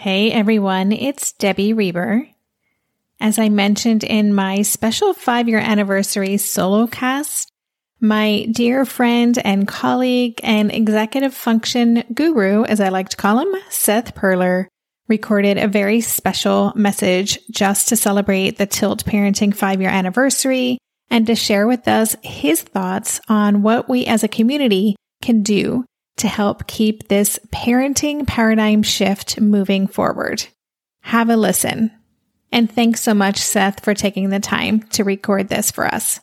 Hey everyone, it's Debbie Reber. As I mentioned in my special five year anniversary solo cast, my dear friend and colleague and executive function guru, as I like to call him, Seth Perler, recorded a very special message just to celebrate the Tilt Parenting five year anniversary and to share with us his thoughts on what we as a community can do to help keep this parenting paradigm shift moving forward. Have a listen. And thanks so much, Seth, for taking the time to record this for us.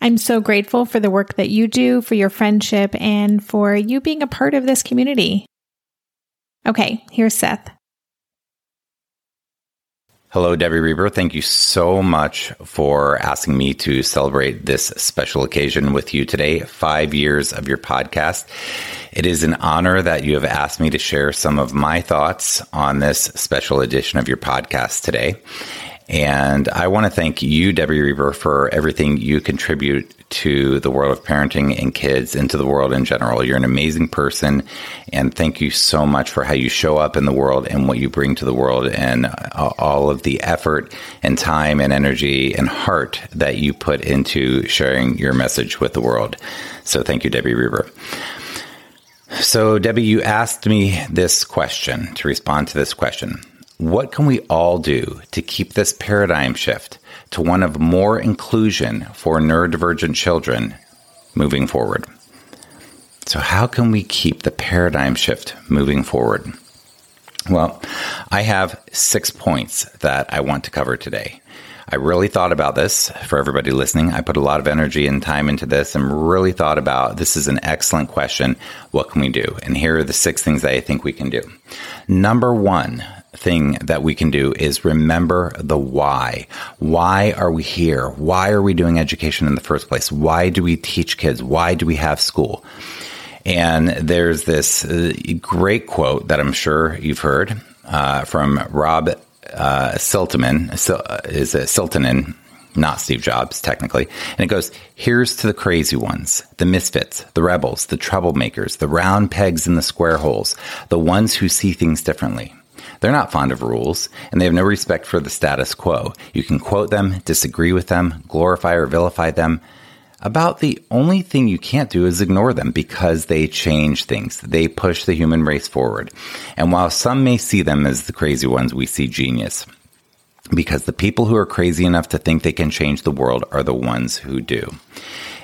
I'm so grateful for the work that you do, for your friendship, and for you being a part of this community. Okay, here's Seth. Hello, Debbie Reber. Thank you so much for asking me to celebrate this special occasion with you today. Five years of your podcast. It is an honor that you have asked me to share some of my thoughts on this special edition of your podcast today. And I want to thank you, Debbie Reber, for everything you contribute to the world of parenting and kids and to the world in general. You're an amazing person. And thank you so much for how you show up in the world and what you bring to the world and uh, all of the effort and time and energy and heart that you put into sharing your message with the world. So thank you, Debbie Reber. So, Debbie, you asked me this question to respond to this question. What can we all do to keep this paradigm shift to one of more inclusion for neurodivergent children moving forward? So, how can we keep the paradigm shift moving forward? Well, I have six points that I want to cover today. I really thought about this for everybody listening. I put a lot of energy and time into this and really thought about this is an excellent question. What can we do? And here are the six things that I think we can do. Number one, thing that we can do is remember the why. Why are we here? Why are we doing education in the first place? Why do we teach kids? Why do we have school? And there's this uh, great quote that I'm sure you've heard uh, from Rob uh, Siltaman, uh, is it Siltanen, not Steve Jobs, technically. And it goes, here's to the crazy ones, the misfits, the rebels, the troublemakers, the round pegs in the square holes, the ones who see things differently. They're not fond of rules, and they have no respect for the status quo. You can quote them, disagree with them, glorify or vilify them. About the only thing you can't do is ignore them because they change things. They push the human race forward. And while some may see them as the crazy ones, we see genius. Because the people who are crazy enough to think they can change the world are the ones who do.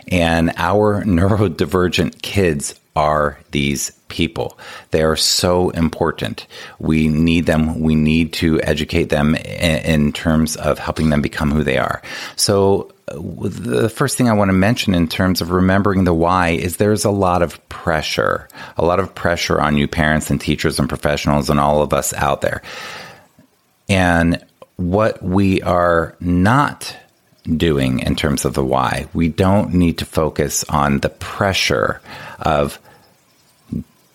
And our neurodivergent kids are these people. They are so important. We need them. We need to educate them in, terms of helping them become who they are. So, the first thing I want to mention in terms of remembering the why is there's a lot of pressure, a lot of pressure on you parents and teachers and professionals and all of us out there. And what we are not doing in terms of the why, we don't need to focus on the pressure of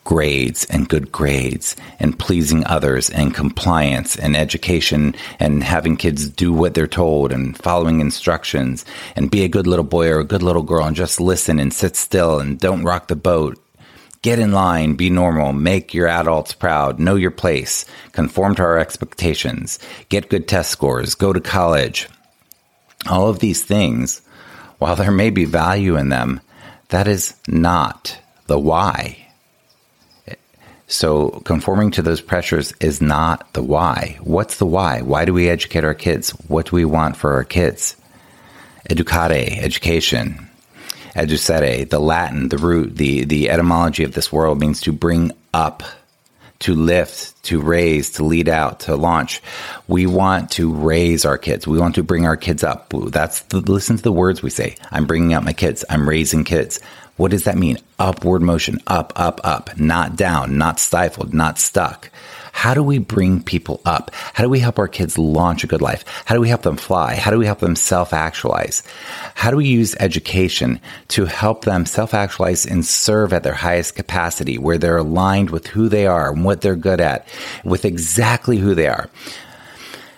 grades and good grades and pleasing others and compliance and education and having kids do what they're told and following instructions and be a good little boy or a good little girl and just listen and sit still and don't rock the boat. Get in line, be normal, make your adults proud, know your place, conform to our expectations, get good test scores, go to college. All of these things, while there may be value in them, that is not the why so conforming to those pressures is not the why. What's the why? Why do we educate our kids? What do we want for our kids? Educare, education. Educere, the Latin, the root, the, the etymology of this word means to bring up, to lift, to raise, to lead out, to launch. We want to raise our kids. We want to bring our kids up. That's the, listen to the words we say. I'm bringing up my kids. I'm raising kids. What does that mean? Upward motion, up, up, up, not down, not stifled, not stuck. How do we bring people up? How do we help our kids launch a good life? How do we help them fly? How do we help them self actualize? How do we use education to help them self actualize and serve at their highest capacity where they're aligned with who they are and what they're good at, with exactly who they are?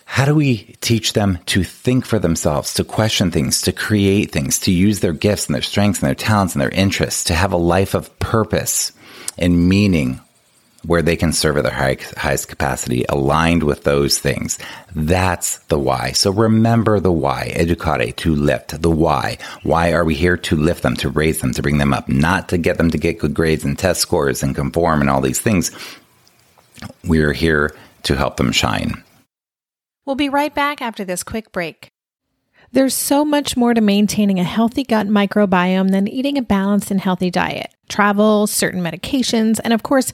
How do we teach them to think for themselves, to question things, to create things, to use their gifts and their strengths and their talents and their interests, to have a life of purpose and meaning where they can serve at their high, highest capacity aligned with those things. That's the why. So remember the why. Educare, to lift. The why. Why are we here? To lift them, to raise them, to bring them up, not to get them to get good grades and test scores and conform and all these things. We're here to help them shine. We'll be right back after this quick break. There's so much more to maintaining a healthy gut microbiome than eating a balanced and healthy diet. Travel, certain medications, and of course,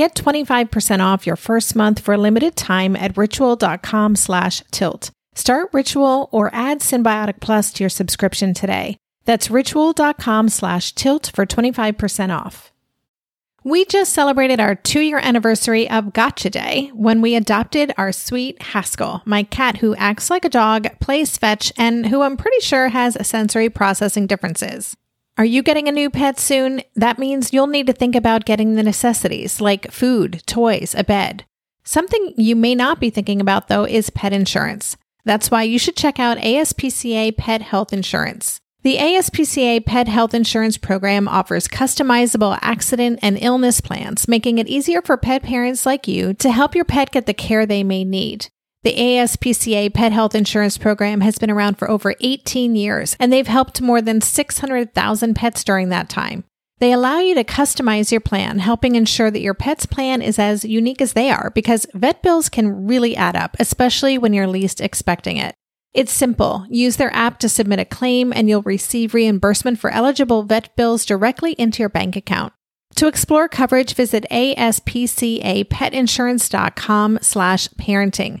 Get 25% off your first month for a limited time at ritual.com slash tilt. Start Ritual or add Synbiotic Plus to your subscription today. That's ritual.com slash tilt for 25% off. We just celebrated our two year anniversary of Gotcha Day when we adopted our sweet Haskell, my cat who acts like a dog, plays fetch, and who I'm pretty sure has sensory processing differences. Are you getting a new pet soon? That means you'll need to think about getting the necessities like food, toys, a bed. Something you may not be thinking about though is pet insurance. That's why you should check out ASPCA Pet Health Insurance. The ASPCA Pet Health Insurance Program offers customizable accident and illness plans, making it easier for pet parents like you to help your pet get the care they may need. The ASPCA Pet Health Insurance Program has been around for over 18 years, and they've helped more than 600,000 pets during that time. They allow you to customize your plan, helping ensure that your pet's plan is as unique as they are, because vet bills can really add up, especially when you're least expecting it. It's simple. Use their app to submit a claim, and you'll receive reimbursement for eligible vet bills directly into your bank account. To explore coverage, visit aspcapetinsurance.com slash parenting.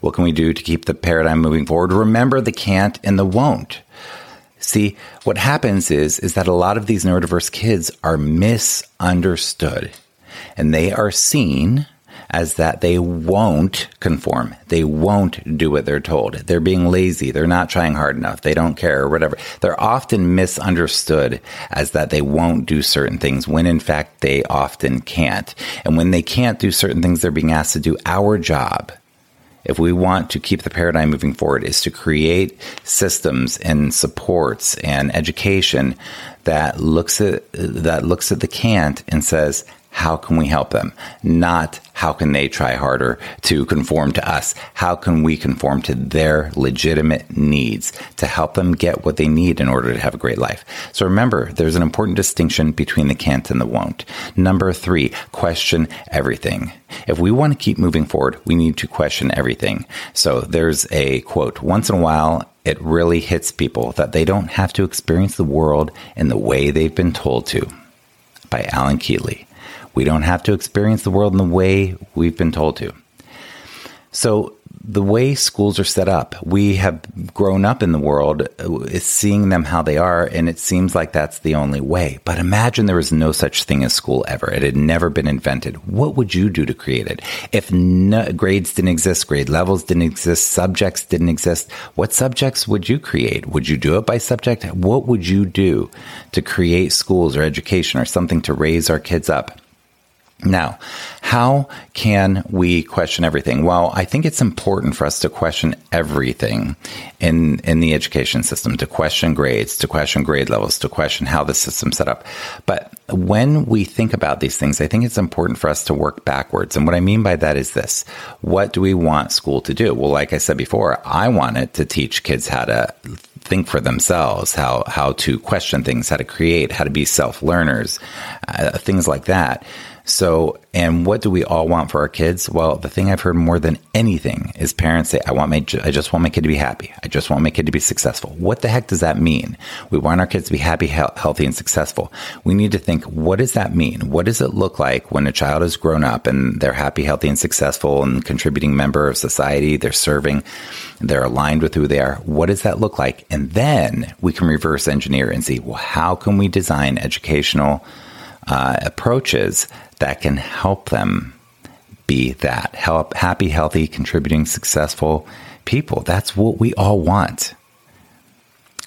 What can we do to keep the paradigm moving forward? Remember the can't and the won't. See, what happens is is that a lot of these neurodiverse kids are misunderstood and they are seen as that they won't conform. They won't do what they're told. They're being lazy. They're not trying hard enough. They don't care or whatever. They're often misunderstood as that they won't do certain things when in fact they often can't. And when they can't do certain things, they're being asked to do our job if we want to keep the paradigm moving forward, is to create systems and supports and education that looks at that looks at the can't and says, how can we help them? Not how can they try harder to conform to us? How can we conform to their legitimate needs to help them get what they need in order to have a great life? So remember, there's an important distinction between the can't and the won't. Number three, question everything. If we want to keep moving forward, we need to question everything. So there's a quote, once in a while, it really hits people that they don't have to experience the world in the way they've been told to by Alan Keeley. We don't have to experience the world in the way we've been told to. So, the way schools are set up, we have grown up in the world uh, seeing them how they are, and it seems like that's the only way. But imagine there was no such thing as school ever. It had never been invented. What would you do to create it? If no, grades didn't exist, grade levels didn't exist, subjects didn't exist, what subjects would you create? Would you do it by subject? What would you do to create schools or education or something to raise our kids up? Now, how can we question everything? Well, I think it's important for us to question everything in, in the education system, to question grades, to question grade levels, to question how the system's set up. But when we think about these things, I think it's important for us to work backwards. And what I mean by that is this. What do we want school to do? Well, like I said before, I want it to teach kids how to think for themselves, how how to question things, how to create, how to be self learners, uh, things like that. So, and what do we all want for our kids? Well, the thing I've heard more than anything is parents say, "I want my, I just want my kid to be happy. I just want my kid to be successful." What the heck does that mean? We want our kids to be happy, healthy, and successful. We need to think, what does that mean? What does it look like when a child has grown up and they're happy, healthy, and successful, and contributing member of society? They're serving, they're aligned with who they are. What does that look like? And then we can reverse engineer and see, well, how can we design educational uh, approaches that can help them be that help happy, healthy, contributing, successful people. That's what we all want.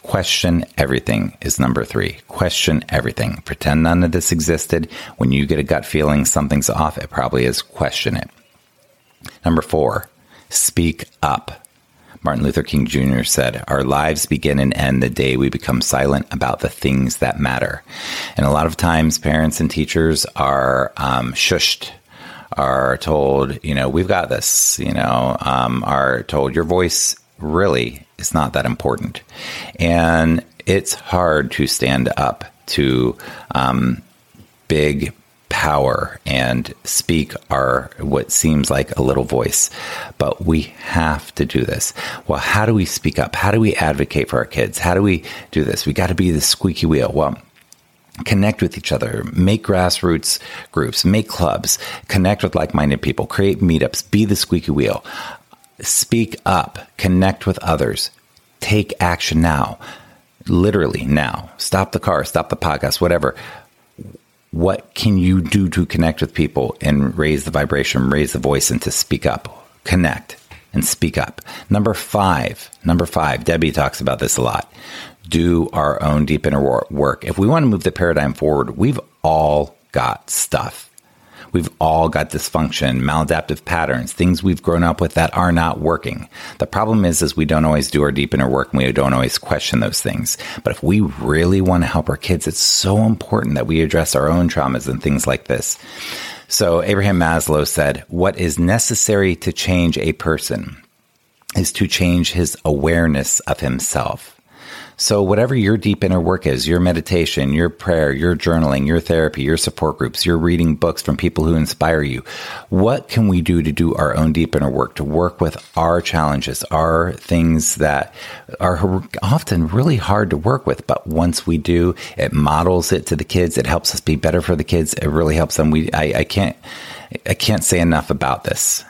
Question everything is number three. Question everything. Pretend none of this existed. When you get a gut feeling something's off, it probably is. Question it. Number four, speak up. Martin Luther King Jr. said, Our lives begin and end the day we become silent about the things that matter. And a lot of times, parents and teachers are um, shushed, are told, you know, we've got this, you know, um, are told your voice really is not that important. And it's hard to stand up to um, big power and speak our what seems like a little voice. But we have to do this. Well, how do we speak up? How do we advocate for our kids? How do we do this? We got to be the squeaky wheel. Well, connect with each other, make grassroots groups, make clubs, connect with like minded people, create meetups, be the squeaky wheel, speak up, connect with others, take action now. Literally now. Stop the car, stop the podcast, whatever what can you do to connect with people and raise the vibration, raise the voice, and to speak up, connect and speak up. Number five, number five, Debbie talks about this a lot. Do our own deep inner work. If we want to move the paradigm forward, we've all got stuff. We've all got dysfunction, maladaptive patterns, things we've grown up with that are not working. The problem is, is we don't always do our deep inner work and we don't always question those things. But if we really want to help our kids, it's so important that we address our own traumas and things like this. So Abraham Maslow said, what is necessary to change a person is to change his awareness of himself. So, whatever your deep inner work is, your meditation, your prayer, your journaling, your therapy, your support groups, your reading books from people who inspire you, what can we do to do our own deep inner work, to work with our challenges, our things that are often really hard to work with? But once we do, it models it to the kids. It helps us be better for the kids. It really helps them. We, I, I can't, I can't say enough about this.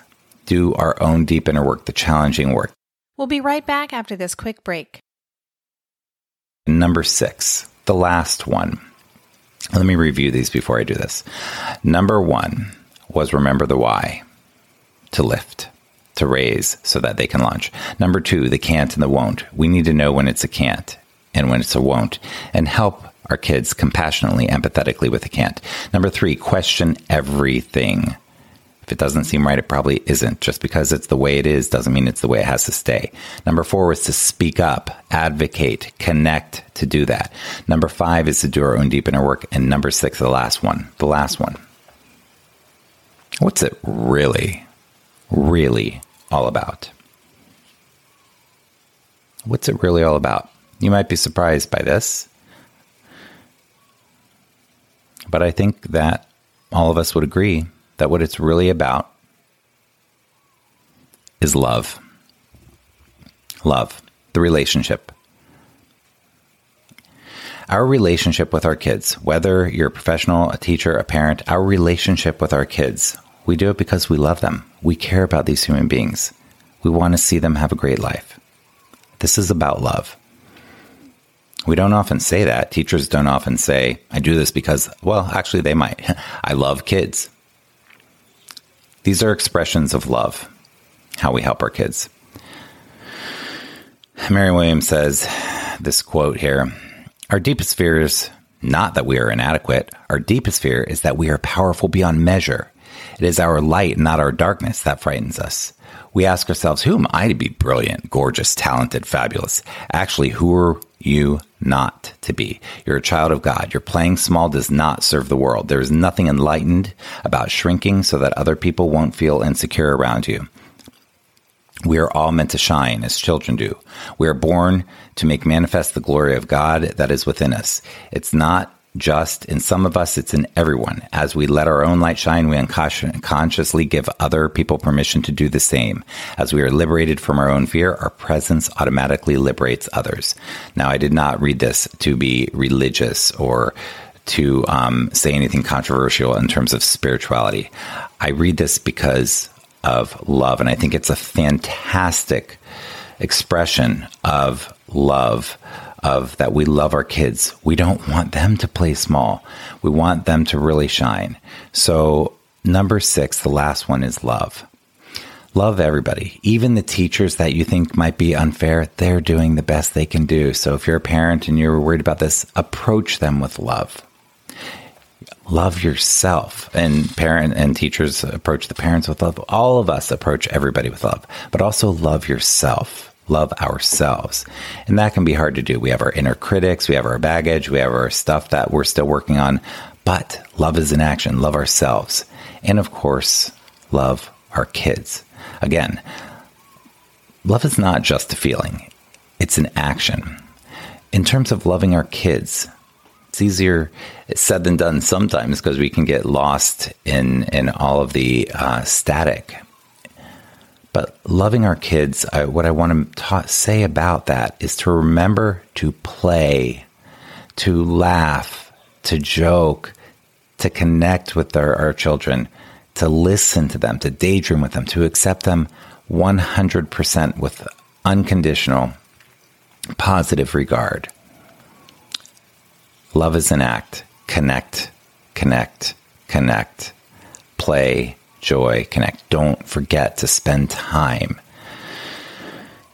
Do our own deep inner work, the challenging work. We'll be right back after this quick break. Number six, the last one. Let me review these before I do this. Number one was remember the why to lift, to raise so that they can launch. Number two, the can't and the won't. We need to know when it's a can't and when it's a won't and help our kids compassionately, empathetically with the can't. Number three, question everything. If it doesn't seem right, it probably isn't. Just because it's the way it is doesn't mean it's the way it has to stay. Number four was to speak up, advocate, connect to do that. Number five is to do our own deep inner work. And number six, the last one, the last one. What's it really, really all about? What's it really all about? You might be surprised by this, but I think that all of us would agree that what it's really about is love. Love, the relationship. Our relationship with our kids, whether you're a professional, a teacher, a parent, our relationship with our kids, we do it because we love them. We care about these human beings. We want to see them have a great life. This is about love. We don't often say that. Teachers don't often say, I do this because, well, actually, they might. I love kids. These are expressions of love, how we help our kids. Mary Williams says this quote here Our deepest fear is not that we are inadequate. Our deepest fear is that we are powerful beyond measure. It is our light, not our darkness, that frightens us. We ask ourselves, who am I to be brilliant, gorgeous, talented, fabulous? Actually, who are you not to be? You're a child of God. Your playing small does not serve the world. There is nothing enlightened about shrinking so that other people won't feel insecure around you. We are all meant to shine as children do. We are born to make manifest the glory of God that is within us. It's not just in some of us, it's in everyone. As we let our own light shine, we unconsciously give other people permission to do the same. As we are liberated from our own fear, our presence automatically liberates others. Now, I did not read this to be religious or to um, say anything controversial in terms of spirituality. I read this because of love, and I think it's a fantastic expression of love of that we love our kids. We don't want them to play small. We want them to really shine. So, number six, the last one is love. Love everybody, even the teachers that you think might be unfair. They're doing the best they can do. So, if you're a parent and you're worried about this, approach them with love. Love yourself, and parent and teachers approach the parents with love. All of us approach everybody with love, but also love yourself love ourselves. And that can be hard to do. We have our inner critics, we have our baggage, we have our stuff that we're still working on. But love is in action, love ourselves. And of course, love our kids. Again, love is not just a feeling, it's an action. In terms of loving our kids, it's easier said than done sometimes because we can get lost in in all of the uh, static but loving our kids, I, what I want to ta- say about that is to remember to play, to laugh, to joke, to connect with our, our children, to listen to them, to daydream with them, to accept them 100% with unconditional, positive regard. Love is an act. Connect, connect, connect. Play, joy, connect. Don't forget to spend time.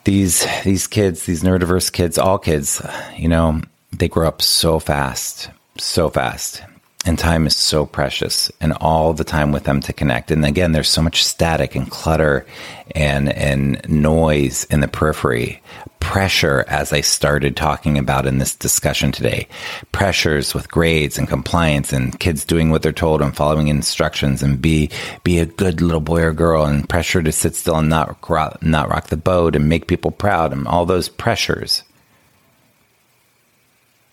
These these kids, these neurodiverse kids, all kids, you know, they grow up so fast, so fast. And time is so precious and all the time with them to connect. And again, there's so much static and clutter and and noise in the periphery pressure, as I started talking about in this discussion today. Pressures with grades and compliance and kids doing what they're told and following instructions and be, be a good little boy or girl and pressure to sit still and not not rock the boat and make people proud and all those pressures.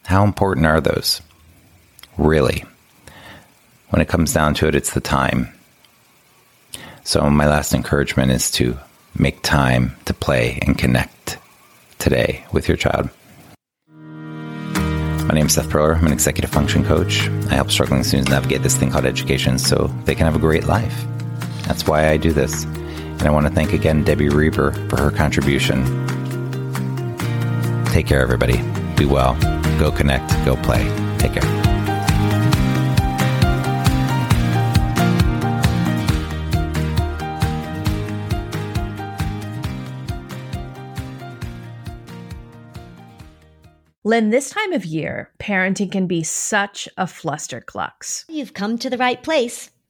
How important are those? Really? When it comes down to it, it's the time. So, my last encouragement is to make time to play and connect today with your child. My name is Seth Perler. I'm an executive function coach. I help struggling students navigate this thing called education so they can have a great life. That's why I do this. And I want to thank again Debbie Reber for her contribution. Take care, everybody. Be well. Go connect. Go play. Take care. Lynn, this time of year, parenting can be such a flusterclux. You've come to the right place.